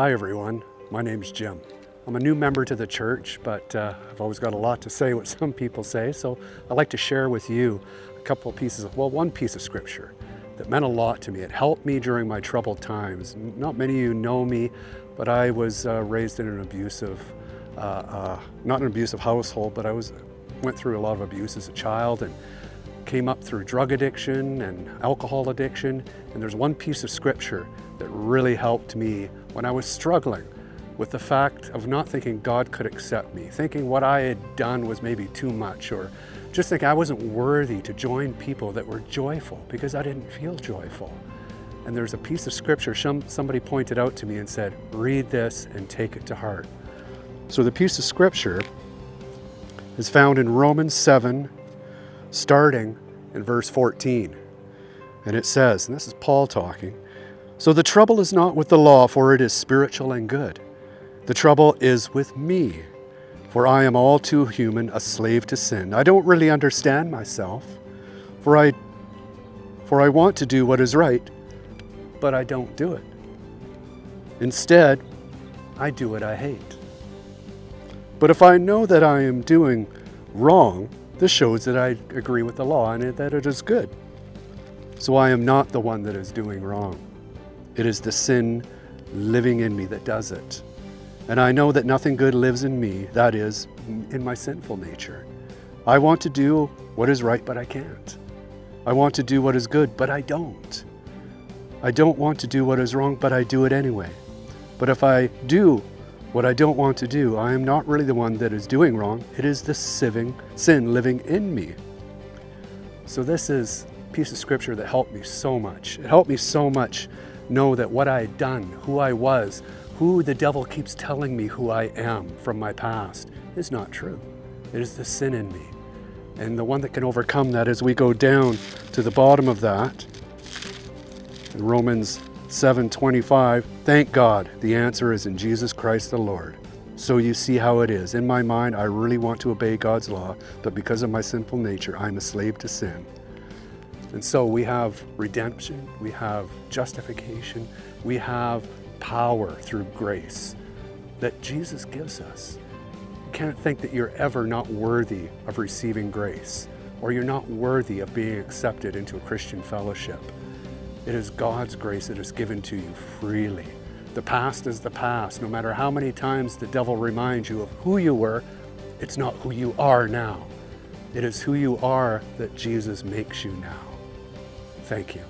Hi everyone, my name's Jim. I'm a new member to the church, but uh, I've always got a lot to say what some people say, so I'd like to share with you a couple of pieces of, well, one piece of scripture that meant a lot to me. It helped me during my troubled times. Not many of you know me, but I was uh, raised in an abusive, uh, uh not an abusive household, but I was went through a lot of abuse as a child and came up through drug addiction and alcohol addiction. And there's one piece of scripture that really helped me when I was struggling with the fact of not thinking God could accept me, thinking what I had done was maybe too much, or just thinking I wasn't worthy to join people that were joyful because I didn't feel joyful. And there's a piece of scripture some, somebody pointed out to me and said, read this and take it to heart. So the piece of scripture is found in Romans 7, starting in verse 14. And it says, and this is Paul talking, so the trouble is not with the law, for it is spiritual and good. The trouble is with me, for I am all too human, a slave to sin. I don't really understand myself, for I, for I want to do what is right, but I don't do it. Instead, I do what I hate. But if I know that I am doing wrong, this shows that I agree with the law and that it is good. So I am not the one that is doing wrong. It is the sin living in me that does it. And I know that nothing good lives in me, that is, in my sinful nature. I want to do what is right, but I can't. I want to do what is good, but I don't. I don't want to do what is wrong, but I do it anyway. But if I do what I don't want to do, I am not really the one that is doing wrong. It is the sin living in me. So this is a piece of scripture that helped me so much. It helped me so much know that what I had done, who I was, who the devil keeps telling me who I am from my past is not true. It is the sin in me. And the one that can overcome that as we go down to the bottom of that, in Romans 7:25, thank God, the answer is in Jesus Christ the Lord. So you see how it is. In my mind, I really want to obey God's law, but because of my sinful nature, I'm a slave to sin. And so we have redemption, we have justification, we have power through grace that Jesus gives us. You can't think that you're ever not worthy of receiving grace or you're not worthy of being accepted into a Christian fellowship. It is God's grace that is given to you freely. The past is the past. No matter how many times the devil reminds you of who you were, it's not who you are now. It is who you are that Jesus makes you now. Thank you.